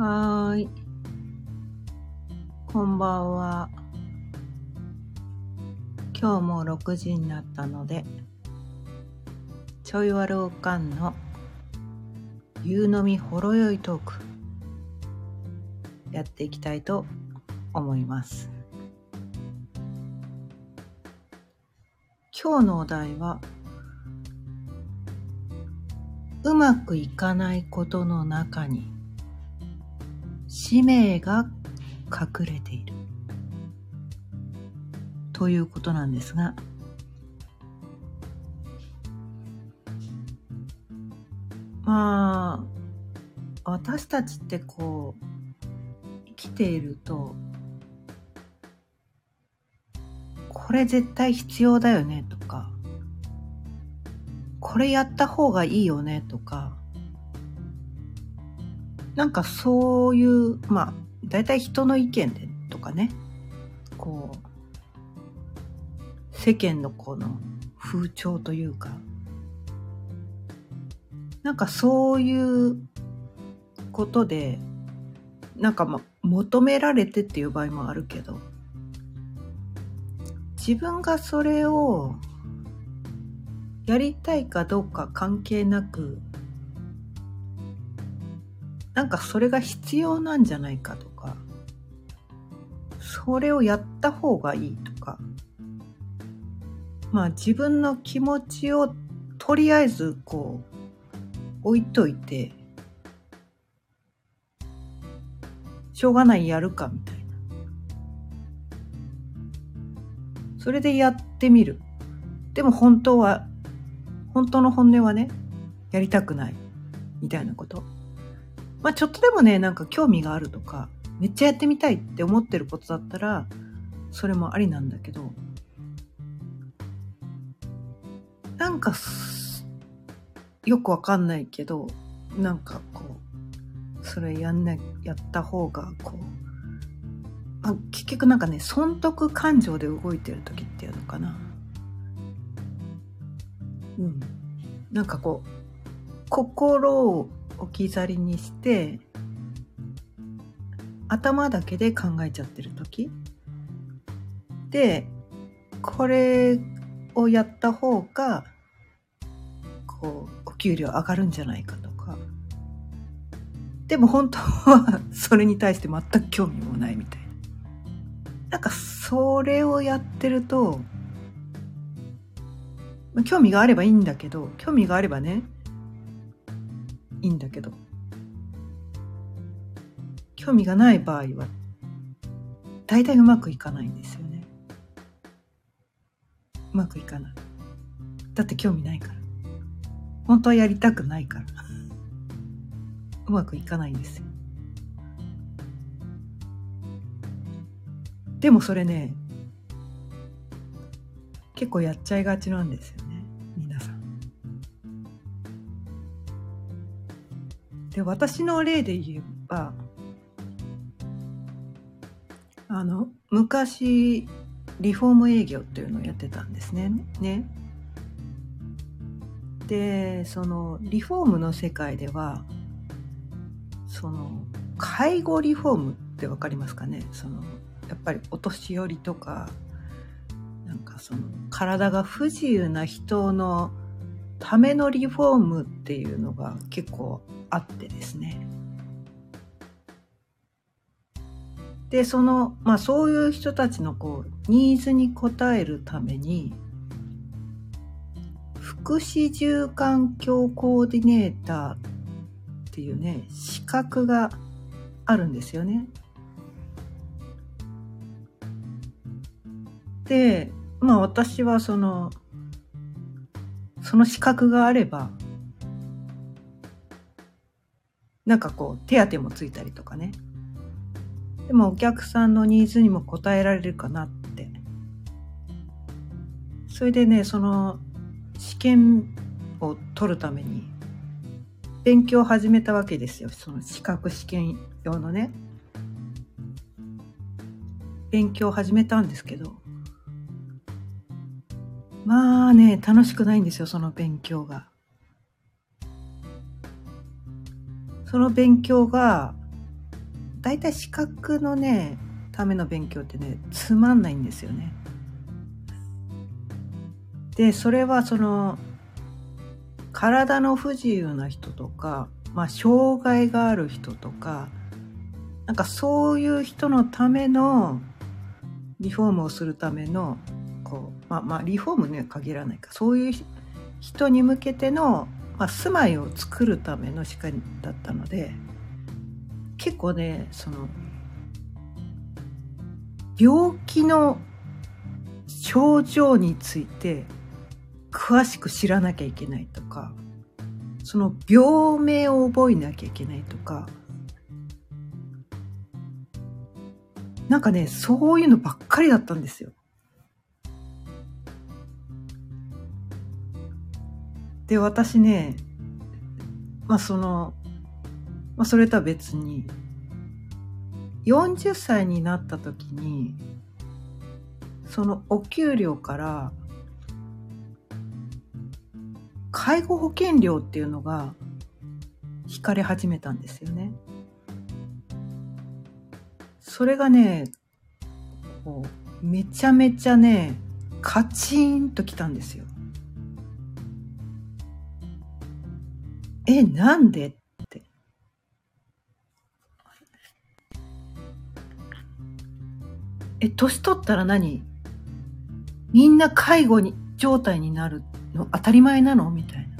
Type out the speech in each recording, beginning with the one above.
はーい。こんばんは。今日も6時になったので、ちょいわるおかんの夕飲みほろ酔いトーク、やっていきたいと思います。今日のお題は、うまくいかないことの中に使命が隠れている。ということなんですがまあ私たちってこう生きているとこれ絶対必要だよねとかこれやった方がいいよねとかなんかそういうまあ大体人の意見でとかね。こう世間のこの風潮というか。なんかそういうことでなんかま求められてっていう場合もあるけど。自分がそれをやりたいかどうか関係なくなんかそれが必要なんじゃないかとかそれをやった方がいいとか。まあ自分の気持ちをとりあえずこう置いといてしょうがないやるかみたいな。それでやってみる。でも本当は本当の本音はねやりたくないみたいなこと。まあちょっとでもねなんか興味があるとかめっちゃやってみたいって思ってることだったらそれもありなんだけどなんかよくわかんないけどなんかこうそれやんなやった方がこうあ結局なんかね損得感情で動いてる時っていうのかな。うん。なんかこう心を置き去りにして頭だけで考えちゃってる時。でこれをやった方がこうお給料上がるんじゃないかとか。でも本当はそれに対して全く興味もないみたいな。なんかそれをやってると興味があればいいんだけど興味があればねいいんだけど。興味がない場合は大体うまくいかないんですよね。うまくいかない。だって興味ないから。本当はやりたくないから。うまくいかないんですよ。でもそれね結構やっちゃいがちなんですよね。で私の例で言えばあの昔リフォーム営業っていうのをやってたんですね。ねでそのリフォームの世界ではその介護リフォームって分かりますかね？そのやっぱりお年寄りとかなんかその体が不自由な人のためのリフォームっていうのが結構あってですねでそのまあそういう人たちのこうニーズに応えるために福祉住環境コーディネーターっていうね資格があるんですよね。でまあ私はそのその資格があればなんかこう手当もついたりとかね。でもお客さんのニーズにも応えられるかなって。それでねその試験を取るために勉強を始めたわけですよ。その資格試験用のね。勉強を始めたんですけど。まあね楽しくないんですよその勉強が。その勉強が大体資格のねための勉強ってねつまんないんですよね。でそれはその体の不自由な人とか、まあ、障害がある人とかなんかそういう人のためのリフォームをするためのこうまあまあリフォームには限らないかそういう人に向けての、まあ、住まいを作るための歯科だったので結構ねその病気の症状について詳しく知らなきゃいけないとかその病名を覚えなきゃいけないとかなんかねそういうのばっかりだったんですよ。で私ねまあその、まあ、それとは別に40歳になった時にそのお給料から介護保険料っていうのが引かれ始めたんですよね。それがね、こうめちゃめちゃね、カチンときたんですよ。え、なんで？って。え、年取ったら何？みんな介護に状態になるの？当たり前なの？みたいな。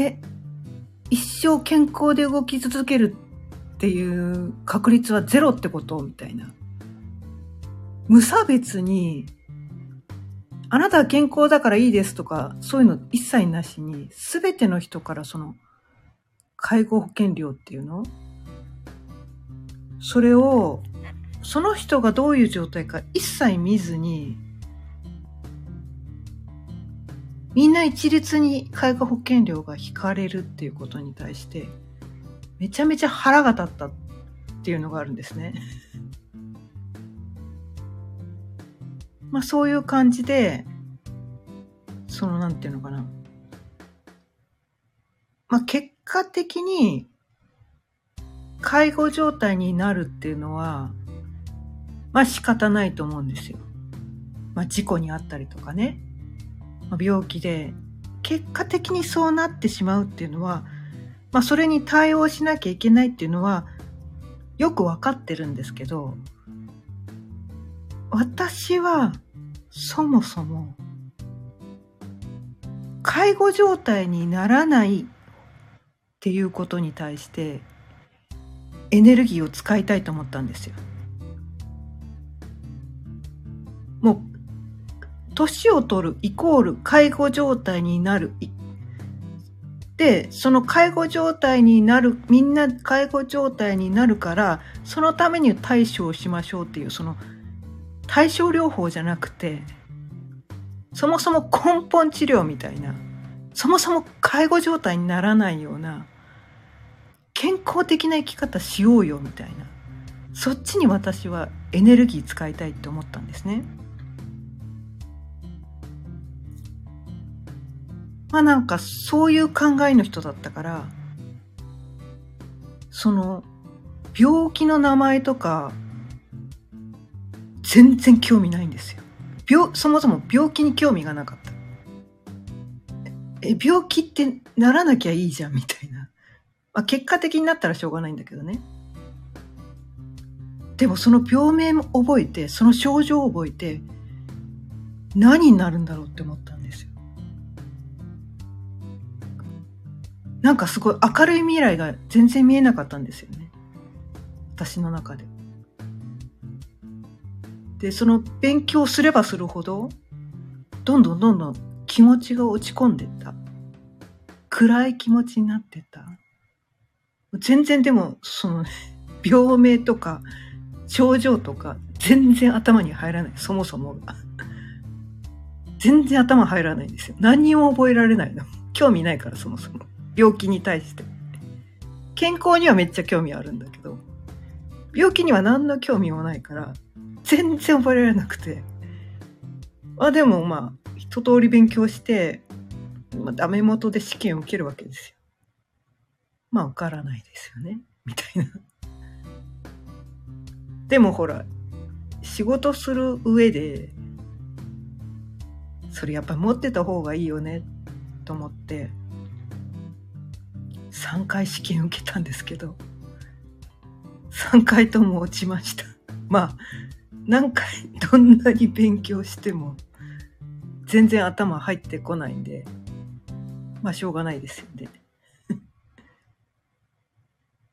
え、一生健康で動き続けるっていう確率はゼロってこと？みたいな。無差別に、あなたは健康だからいいですとか、そういうの一切なしに、すべての人からその、介護保険料っていうのそれを、その人がどういう状態か一切見ずに、みんな一律に介護保険料が引かれるっていうことに対して、めちゃめちゃ腹が立ったっていうのがあるんですね。まあそういう感じで、そのなんていうのかな。まあ結果的に介護状態になるっていうのは、まあ仕方ないと思うんですよ。まあ事故にあったりとかね。ま病気で結果的にそうなってしまうっていうのは、まあ、それに対応しなきゃいけないっていうのはよく分かってるんですけど私はそもそも介護状態にならないっていうことに対してエネルギーを使いたいと思ったんですよ。もう年を取るイコール介護状態になる。で、その介護状態になる、みんな介護状態になるから、そのために対処をしましょうっていう、その対症療法じゃなくて、そもそも根本治療みたいな、そもそも介護状態にならないような、健康的な生き方しようよみたいな、そっちに私はエネルギー使いたいって思ったんですね。まあなんかそういう考えの人だったから、その病気の名前とか全然興味ないんですよ。病、そもそも病気に興味がなかった。え、病気ってならなきゃいいじゃんみたいな。まあ結果的になったらしょうがないんだけどね。でもその病名も覚えて、その症状を覚えて、何になるんだろうって思ったんですよ。なんかすごい明るい未来が全然見えなかったんですよね。私の中で。で、その勉強すればするほど、どんどんどんどん気持ちが落ち込んでった。暗い気持ちになってた。全然でも、その、病名とか、症状とか、全然頭に入らない。そもそもが。全然頭入らないんですよ。何も覚えられないの。興味ないから、そもそも。病気に対して。健康にはめっちゃ興味あるんだけど、病気には何の興味もないから、全然覚えられなくて。あ、でもまあ、一通り勉強して、まあ、ダメ元で試験を受けるわけですよ。まあ受からないですよねみたいなでもほら仕事する上でそれやっぱり持ってた方がいいよねと思って3回試験受けたんですけど3回とも落ちましたまあ何回どんなに勉強しても全然頭入ってこないんでまあしょうがないですよね。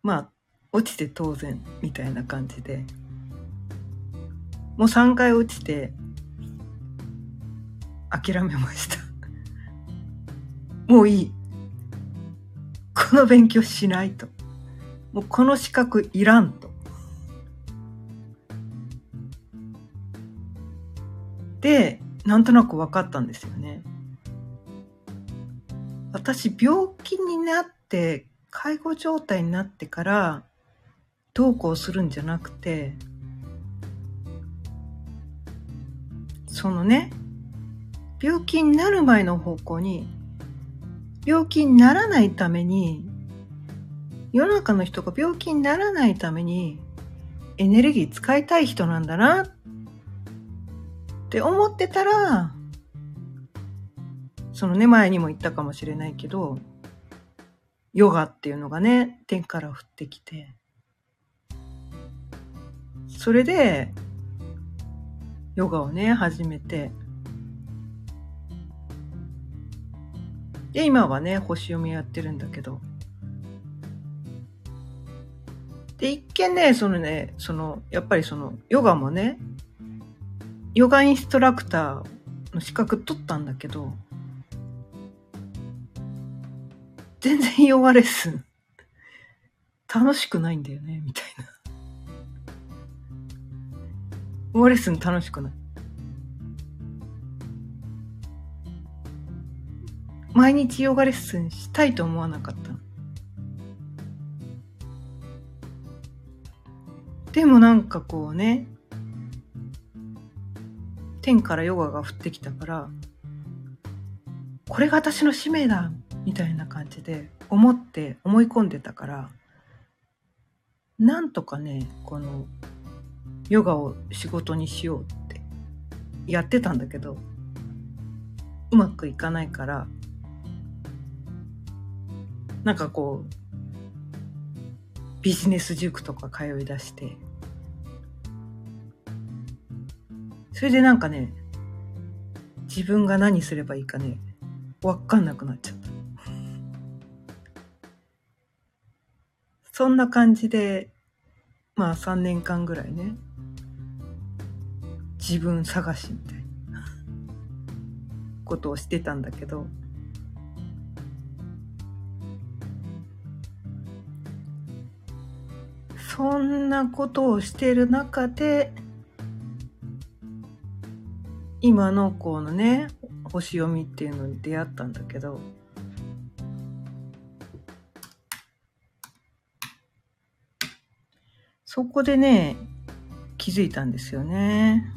まあ落ちて当然みたいな感じで。もう3回落ちて諦めました。もういい。この勉強しないと。もうこの資格いらんと。でなんとなく分かったんですよね。私病気になって介護状態になってからどうこうするんじゃなくてそのね病気になる前の方向に病気にならないために世の中の人が病気にならないためにエネルギー使いたい人なんだなっって思ってたらそのね前にも言ったかもしれないけどヨガっていうのがね天から降ってきてそれでヨガをね、始めて。で、今はね、星読みやってるんだけど。で、一見ね、そのね、その、やっぱりその、ヨガもね、ヨガインストラクターの資格取ったんだけど、全然ヨガレッスン、楽しくないんだよね、みたいな。ヨガレッスン楽しくない。毎日ヨガレッスンしたいと思わなかったの。でもなんかこうね、天からヨガが降ってきたから、これが私の使命だみたいな感じで思って思い込んでたから、なんとかね、このヨガを仕事にしようってやってたんだけどうまくいかないからなんかこうビジネス塾とか通い出してそれでなんかね自分が何すればいいかねわかんなくなっちゃった。そんな感じでまあ3年間ぐらいね自分探しみたいな ことをしてたんだけどそんなことをしてる中で今のこのね星読みっていうのに出会ったんだけどそこでね気づいたんですよね。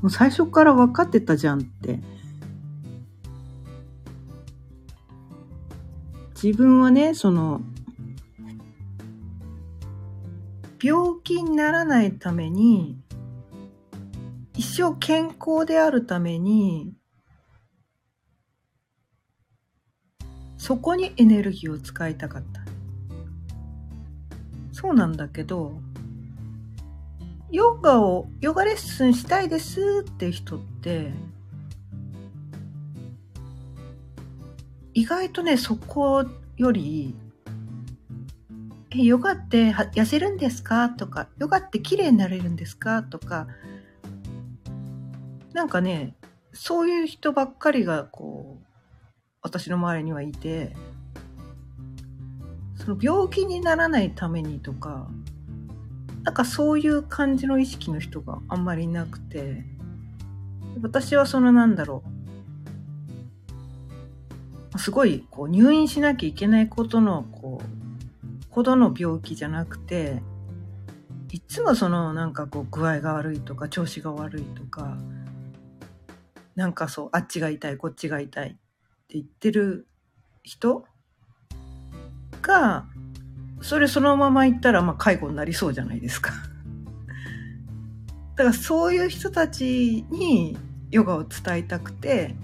もう最初から分かってたじゃんって。自分はね、その、気にならないために、一生健康であるために、そこにエネルギーを使いたかった。そうなんだけど、ヨガを、ヨガレッスンしたいですって人って、意外とね、そこより、え、ヨガって痩せるんですか？とか、ヨガって綺麗になれるんですか？とか、なんかね、そういう人ばっかりが、こう、私の周りにはいて、その病気にならないためにとか、なんかそういう感じの意識の人があんまりいなくて、私はそのなんだろう、すごいこう入院しなきゃいけないことのこう、ほどの病気じゃなくて、いつもそのなんかこう具合が悪いとか調子が悪いとか、なんかそう、あっちが痛い、こっちが痛いって言ってる人が、それそのまま言ったら、まあ、介護になりそうじゃないですか。だからそういう人たちにヨガを伝えたくて、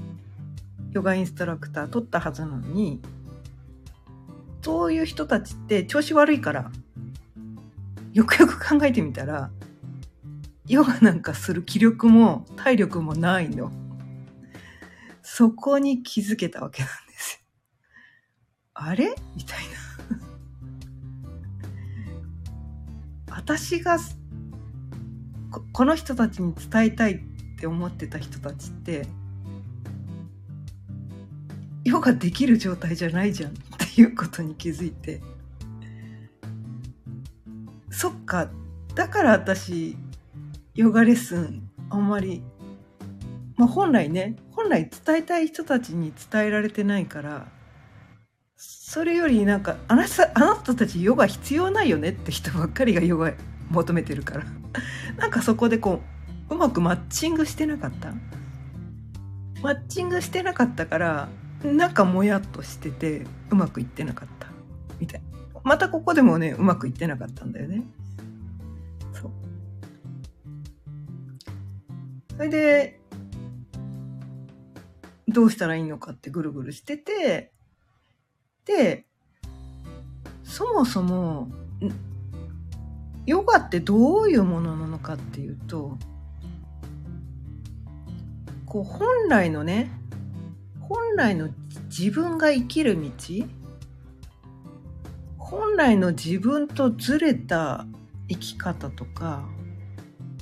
ヨガインストラクター取ったはずなのに、そういう人たちって調子悪いから、よくよく考えてみたら、ヨガなんかする気力も体力もないの。そこに気づけたわけなんです。あれ？みたいな。私がここの人たちに伝えたいって思ってた人たちってヨガできる状態じゃないじゃんいうことに気づいて。そっか。だから私ヨガレッスンあんまり、まあ、本来ね本来伝えたい人たちに伝えられてないからそれよりなんかあなたあなたたちヨガ必要ないよね？って人ばっかりがヨガ求めてるから。なんかそこでこううまくマッチングしてなかった？マッチングしてなかったからなんかもやっとしててうまくいってなかった。みたいまたここでもねうまくいってなかったんだよね。そう。それでどうしたらいいのかってぐるぐるしててでそもそもヨガってどういうものなのかっていうとこう本来のね本来の自分が生きる道本来の自分とずれた生き方とか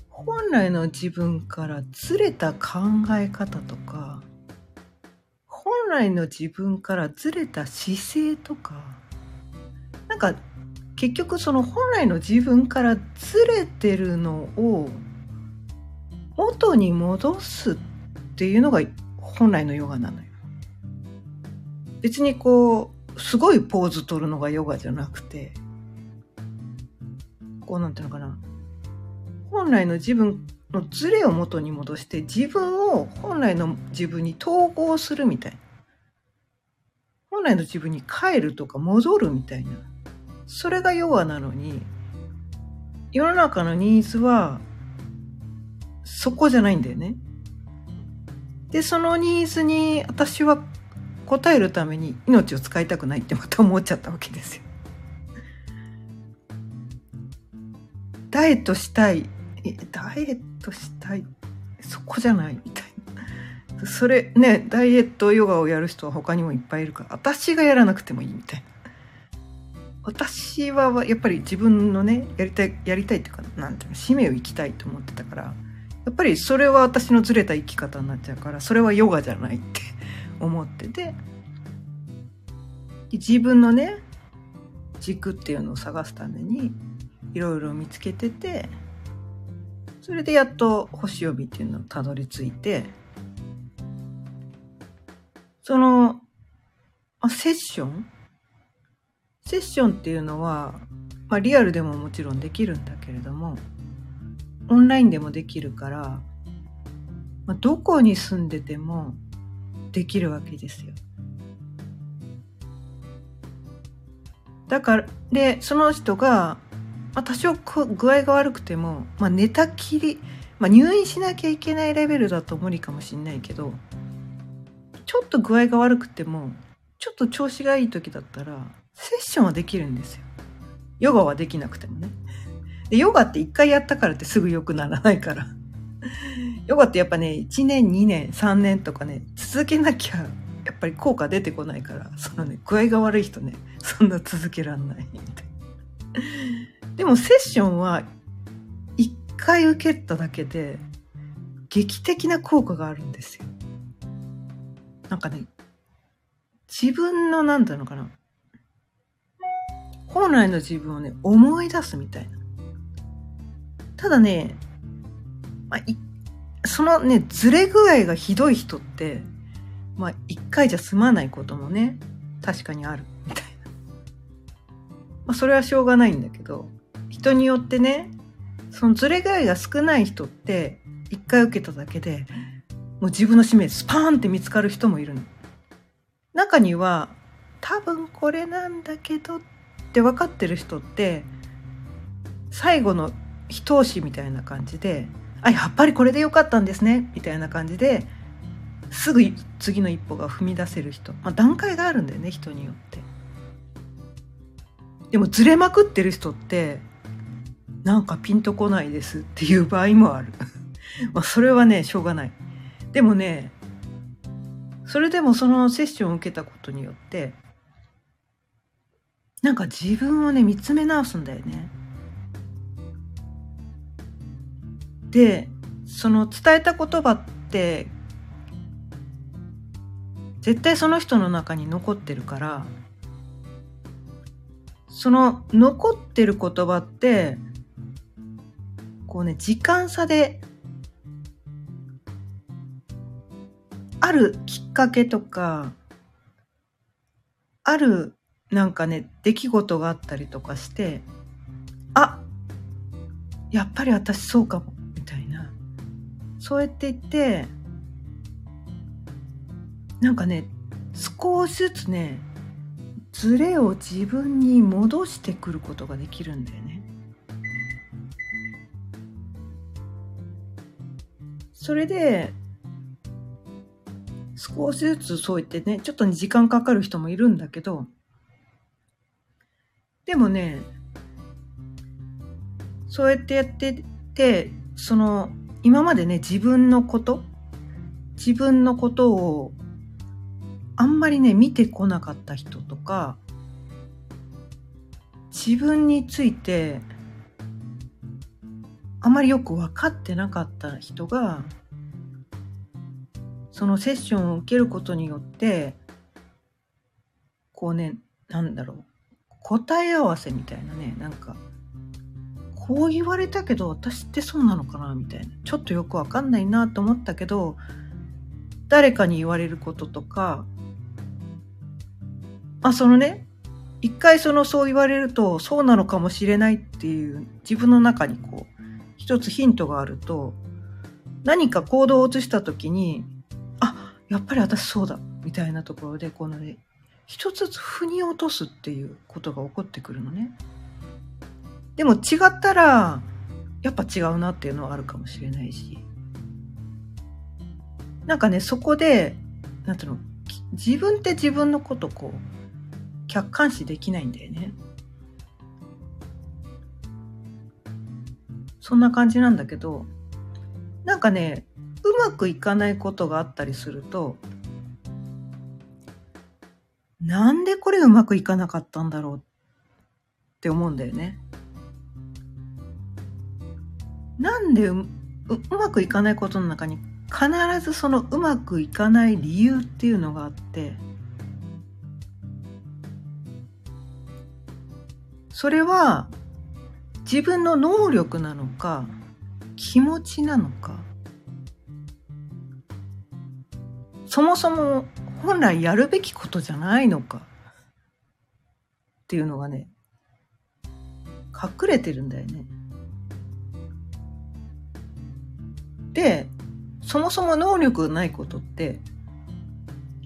本来の自分からずれた考え方とか本来の自分からずれた姿勢とかなんか結局その本来の自分からずれてるのを元に戻すっていうのが本来のヨガなのよ。別にこうすごいポーズ取るのがヨガじゃなくてこうなんていうのかな。本来の自分のズレを元に戻して自分を本来の自分に統合するみたいな。本来の自分に帰るとか戻るみたいな。それがヨガなのに世の中のニーズはそこじゃないんだよね。でそのニーズに私は応えるために命を使いたくないってまた思っちゃったわけですよ。ダイエットしたい。ダイエットしたい。そこじゃないみたいな。それねダイエットヨガをやる人は他にもいっぱいいるから私がやらなくてもいいみたいな。私はやっぱり自分のねやりたいやりたいっていうかなんていうの使命を生きたいと思ってたからやっぱりそれは私のずれた生き方になっちゃうからそれはヨガじゃないって。思ってて自分のね軸っていうのを探すためにいろいろ見つけててそれでやっと星呼びっていうのをたどり着いてそのあセッション？セッションっていうのは、まあ、リアルでももちろんできるんだけれどもオンラインでもできるから、まあ、どこに住んでてもできるわけですよ。だからでその人が、まあ、多少具合が悪くても、まあ、寝たきり、まあ、入院しなきゃいけないレベルだと無理かもしんないけどちょっと具合が悪くてもちょっと調子がいい時だったらセッションはできるんですよ。ヨガはできなくてもね。でヨガって一回やったからってすぐ良くならないから。ヨガってやっぱね、1年、2年、3年とかね、続けなきゃ、やっぱり効果出てこないから、そのね、具合が悪い人ね、そんな続けらんない。でもセッションは、一回受けただけで、劇的な効果があるんですよ。なんかね、自分の、なんだろうかな、本来の自分をね、思い出すみたいな。ただね、まあ、そのね、ずれ具合がひどい人って、まあ、一回じゃ済まないこともね、確かにある、みたいな。まあ、それはしょうがないんだけど、人によってね、そのずれ具合が少ない人って、一回受けただけで、もう自分の使命スパーンって見つかる人もいるの。中には多分これなんだけどって分かってる人って最後の一押しみたいな感じで「あやっぱりこれでよかったんですね」みたいな感じですぐ次の一歩が踏み出せる人、まあ、段階があるんだよね人によって。でもずれまくってる人ってなんかピンとこないですっていう場合もある。まあそれはねしょうがない。でもねそれでもそのセッションを受けたことによってなんか自分をね見つめ直すんだよね。でその伝えた言葉って絶対その人の中に残ってるからその残ってる言葉ってこうね時間差であるきっかけとかあるなんかね出来事があったりとかしてあやっぱり私そうかも。そうやって言ってなんかね少しずつねズレを自分に戻してくることができるんだよね。それで少しずつそう言ってねちょっと時間かかる人もいるんだけどでもねそうやってやっててその今までね自分のこと自分のことをあんまりね見てこなかった人とか自分についてあまりよく分かってなかった人がそのセッションを受けることによってこうねなんだろう答え合わせみたいなねなんかこう言われたけど私ってそうなのかなみたいなちょっとよくわかんないなと思ったけど誰かに言われることとかまあそのね一回そのそう言われるとそうなのかもしれないっていう自分の中にこう一つヒントがあると何か行動を移した時にあやっぱり私そうだみたいなところでこのね一つずつ腑に落とすっていうことが起こってくるのね。でも違ったらやっぱ違うなっていうのはあるかもしれないしなんかねそこでなんていうの自分って自分のことこう客観視できないんだよね。そんな感じなんだけど、なんかね、うまくいかないことがあったりすると、なんでこれうまくいかなかったんだろうって思うんだよね。なんでううまくいかないことの中に必ずそのうまくいかない理由っていうのがあって、それは自分の能力なのか気持ちなのかそもそも本来やるべきことじゃないのかっていうのがね隠れてるんだよね。でそもそも能力がないことって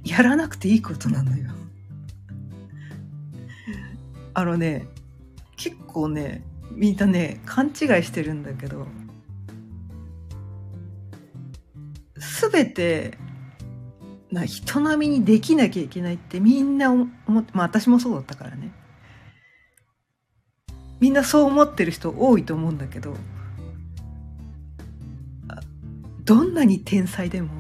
やらなくていいことなのよ。あのね結構ねみんなね勘違いしてるんだけど全てな人並みにできなきゃいけないってみんな思ってまあ私もそうだったからねみんなそう思ってる人多いと思うんだけどどんなに天才でも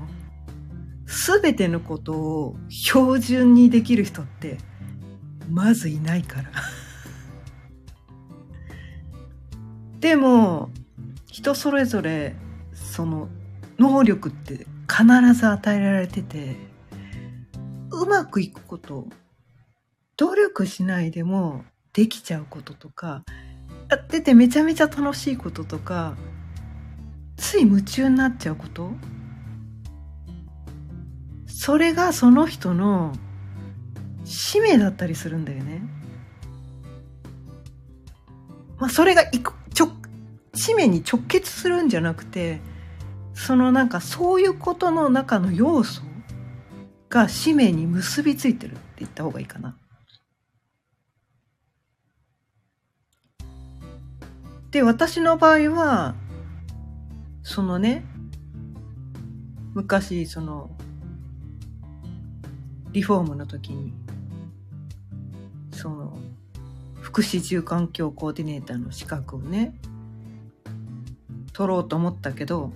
全てのことを標準にできる人ってまずいないから。でも人それぞれその能力って必ず与えられててうまくいくこと努力しないでもできちゃうこととかやっててめちゃめちゃ楽しいこととかつい夢中になっちゃうこと？それがその人の使命だったりするんだよね。まあ、それがいく直使命に直結するんじゃなくてそのなんかそういうことの中の要素が使命に結びついてるって言った方がいいかな。で私の場合はそのね昔そのリフォームの時にその福祉住環境コーディネーターの資格をね取ろうと思ったけど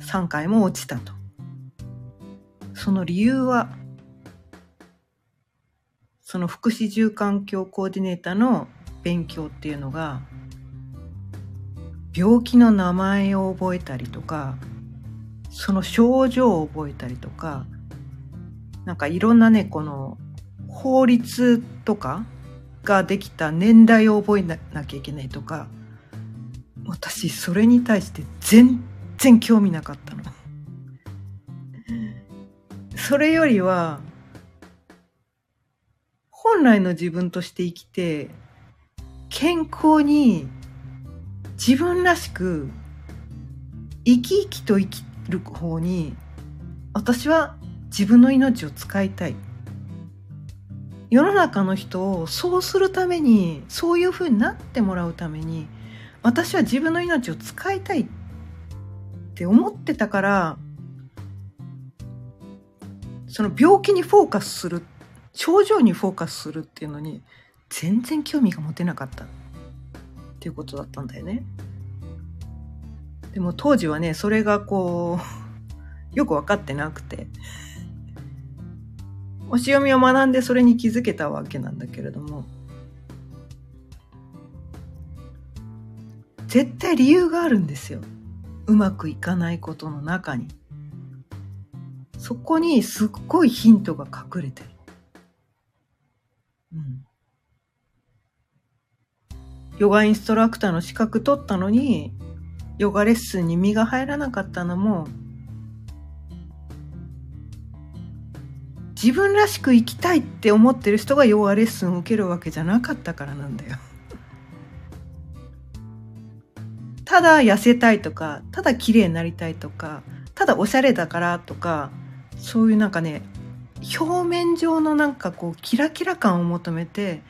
3回も落ちたと。その理由はその福祉住環境コーディネーターの勉強っていうのが病気の名前を覚えたりとかその症状を覚えたりとかなんかいろんなねこの法律とかができた年代を覚えなきゃいけないとか私それに対して全然興味なかったの。それよりは本来の自分として生きて健康に自分らしく生き生きと生きる方に私は自分の命を使いたい。世の中の人をそうするためにそういうふうになってもらうために私は自分の命を使いたいって思ってたからその病気にフォーカスする症状にフォーカスするっていうのに全然興味が持てなかった。っていうことだったんだよね。でも当時はねそれがこう よく分かってなくて。星読みを学んでそれに気づけたわけなんだけれども。絶対理由があるんですよ。うまくいかないことの中に。そこにすっごいヒントが隠れてる。うん。ヨガインストラクターの資格取ったのにヨガレッスンに身が入らなかったのも自分らしく生きたいって思ってる人がヨガレッスンを受けるわけじゃなかったからなんだよ。ただ痩せたいとかただ綺麗になりたいとかただおしゃれだからとかそういうなんかね表面上のなんかこうキラキラ感を求めて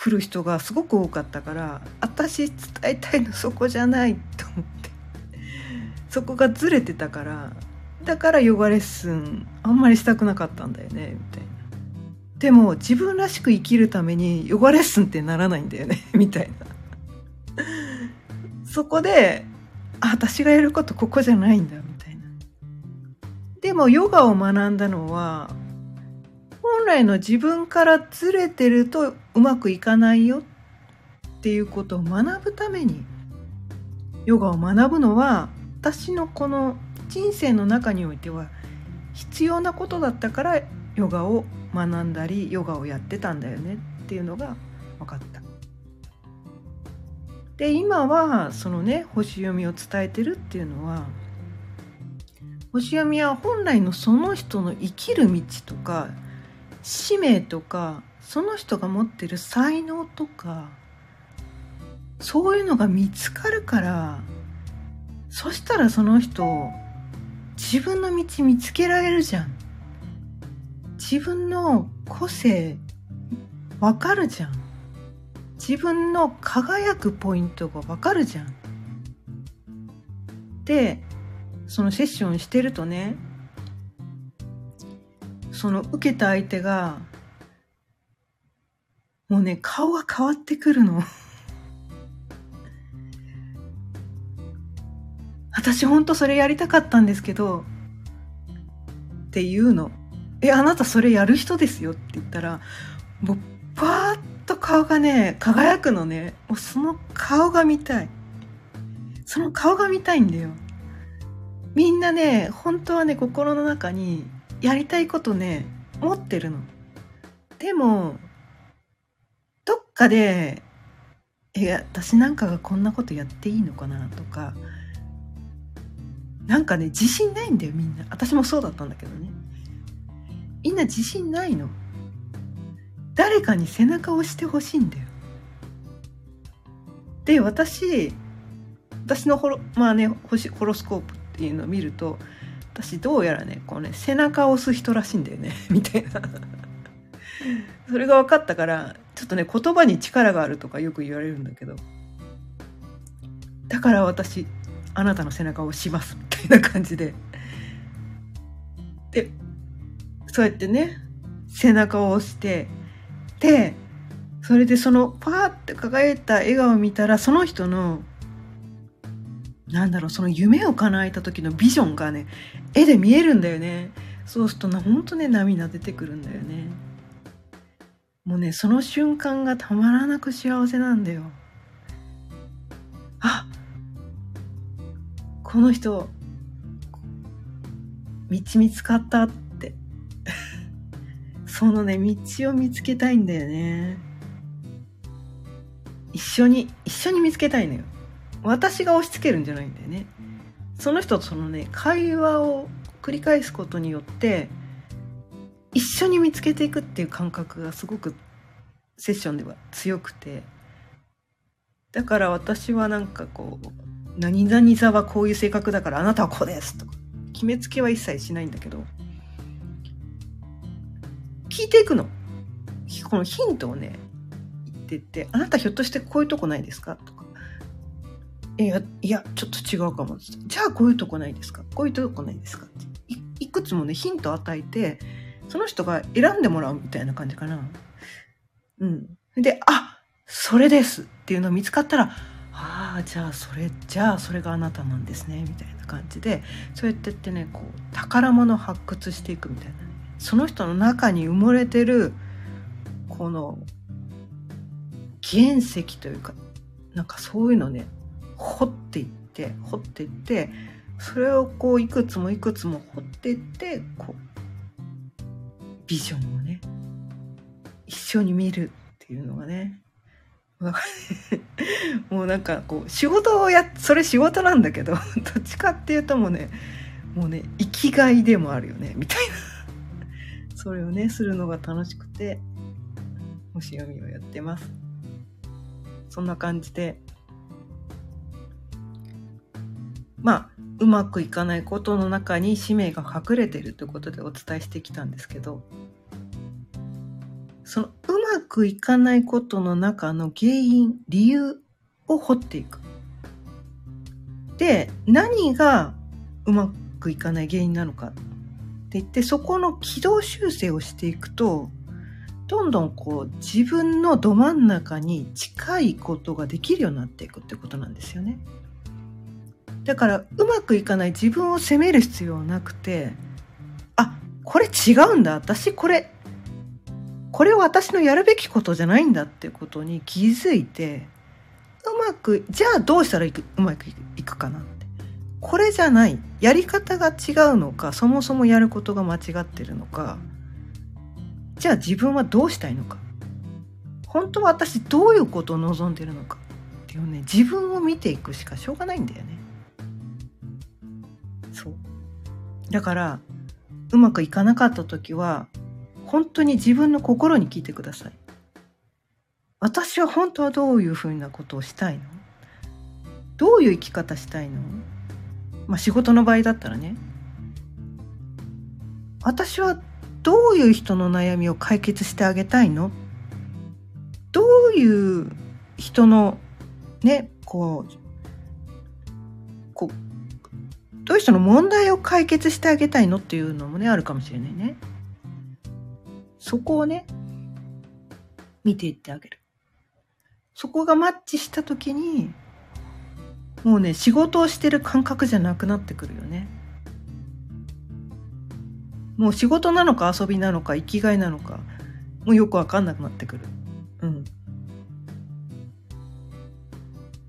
来る人がすごく多かったから私伝えたいのそこじゃないと思って。そこがずれてたからだからヨガレッスンあんまりしたくなかったんだよねみたいな。でも自分らしく生きるためにヨガレッスンってならないんだよね みたいな。そこであ私がやることここじゃないんだみたいな。でもヨガを学んだのは本来の自分からずれてるとうまくいかないよっていうことを学ぶためにヨガを学ぶのは私のこの人生の中においては必要なことだったからヨガを学んだりヨガをやってたんだよねっていうのが分かった。で今はそのね星読みを伝えてるっていうのは星読みは本来のその人の生きる道とか使命とかその人が持ってる才能とかそういうのが見つかるからそしたらその人自分の道見つけられるじゃん。自分の個性わかるじゃん。自分の輝くポイントがわかるじゃん。でそのセッションしてるとねその受けた相手がもうね顔が変わってくるの。私ほんとそれやりたかったんですけどっていうの。えあなたそれやる人ですよって言ったらもうバーッと顔がね輝くのね。もうその顔が見たい。その顔が見たいんだよ。みんなね本当はね心の中にやりたいことね持ってるの。でもかで「え私なんかがこんなことやっていいのかな」とかなんかね自信ないんだよみんな。私もそうだったんだけどね。みんな自信ないの。誰かに背中を押してほしいんだよ。で私私のホロ,、まあね、星ホロスコープっていうのを見ると私どうやらねこうね背中を押す人らしいんだよね。みたいな。それが分かったからちょっとね言葉に力があるとかよく言われるんだけどだから私あなたの背中を押しますみたいな感じで。でそうやってね背中を押してでそれでそのパーって輝いた笑顔を見たらその人のなんだろうその夢を叶えた時のビジョンがね絵で見えるんだよね。そうするとな本当ね涙出てくるんだよね。もうねその瞬間がたまらなく幸せなんだよ。あこの人道見つかったって。そのね道を見つけたいんだよね。一緒に一緒に見つけたいのよ。私が押し付けるんじゃないんだよね。その人とそのね会話を繰り返すことによって一緒に見つけていくっていう感覚がすごくセッションでは強くて。だから私はなんかこう何々座はこういう性格だからあなたはこうですとか。決めつけは一切しないんだけど。聞いていくの。このヒントをね言ってってあなたひょっとしてこういうとこないですかとか。いや、いや、ちょっと違うかも。じゃあこういうとこないですか。こういうとこないですかいいくつもね、ヒントを与えて、その人が選んでもらうみたいな感じかな。うん。で、あそれですっていうの見つかったら、ああ、じゃあそれ、じゃあそれがあなたなんですね、みたいな感じで、そうやってってね、こう、宝物発掘していくみたいな、ね。その人の中に埋もれてる、この、原石というか、なんかそういうのね、掘っていって掘っていってそれをこういくつもいくつも掘っていってこうビジョンをね一緒に見るっていうのがね もうなんかこう仕事をやそれ仕事なんだけど どっちかっていうともうねもうね生きがいでもあるよねみたいな。それをねするのが楽しくて星読みをやってます。そんな感じで。まあうまくいかないことの中に使命が隠れているということでお伝えしてきたんですけどそのうまくいかないことの中の原因理由を掘っていく。で何がうまくいかない原因なのかって言ってそこの軌道修正をしていくとどんどんこう自分のど真ん中に近いことができるようになっていくってことなんですよね。だからうまくいかない自分を責める必要はなくてあこれ違うんだ。私これこれは私のやるべきことじゃないんだってことに気づいてうまくじゃあどうしたらうまくいくかなって。これじゃない。やり方が違うのかそもそもやることが間違ってるのか。じゃあ自分はどうしたいのか。本当は私どういうことを望んでるのかっていうね自分を見ていくしかしょうがないんだよね。だからうまくいかなかった時は本当に自分の心に聞いてください。私は本当はどういうふうなことをしたいの？どういう生き方したいの？まあ仕事の場合だったらね。私はどういう人の悩みを解決してあげたいの？どういう人のねこうどういう人の問題を解決してあげたいのっていうのもね、あるかもしれないね。そこをね、見ていってあげる。そこがマッチした時に、もうね、仕事をしてる感覚じゃなくなってくるよね。もう仕事なのか遊びなのか生きがいなのか、もうよくわかんなくなってくる。うん。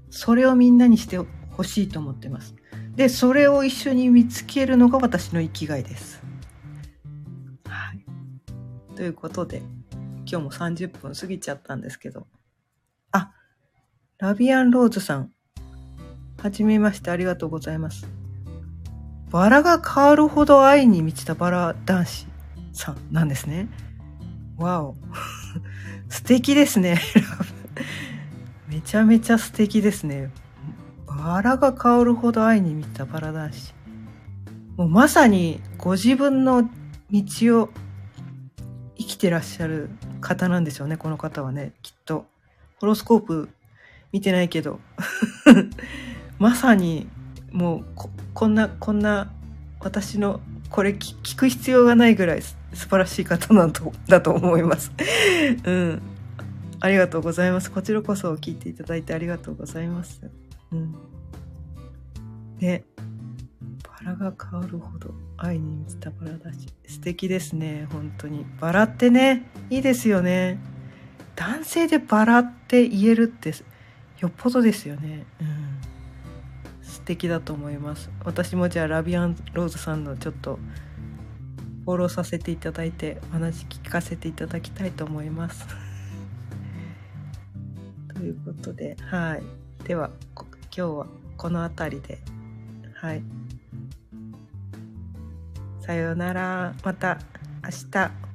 それをみんなにしてほしいと思ってます。でそれを一緒に見つけるのが私の生きがいです。はい、ということで今日も30分過ぎちゃったんですけどあラビアンローズさんはじめましてありがとうございます。バラが変わるほど愛に満ちたバラ男子さんなんですね。わお。素敵ですね。めちゃめちゃ素敵ですね。バラが香るほど愛に満ちたバラ男子。もうまさにご自分の道を生きてらっしゃる方なんでしょうね、この方はね、きっと。ホロスコープ見てないけど。まさにもうここんな、こんな私のこれ聞く必要がないぐらい素晴らしい方なんとだと思います。うん。ありがとうございます。こちらこそ聞いていただいてありがとうございます。うん。ね。バラが香るほど愛に満ちたバラだし、素敵ですね。本当に。バラってね、いいですよね。男性でバラって言えるってよっぽどですよね。うん。素敵だと思います。私もじゃあラビアンローズさんのちょっとフォローさせていただいてお話聞かせていただきたいと思います。ということで、はい。では、今日はこの辺りで、はい。さようなら。また明日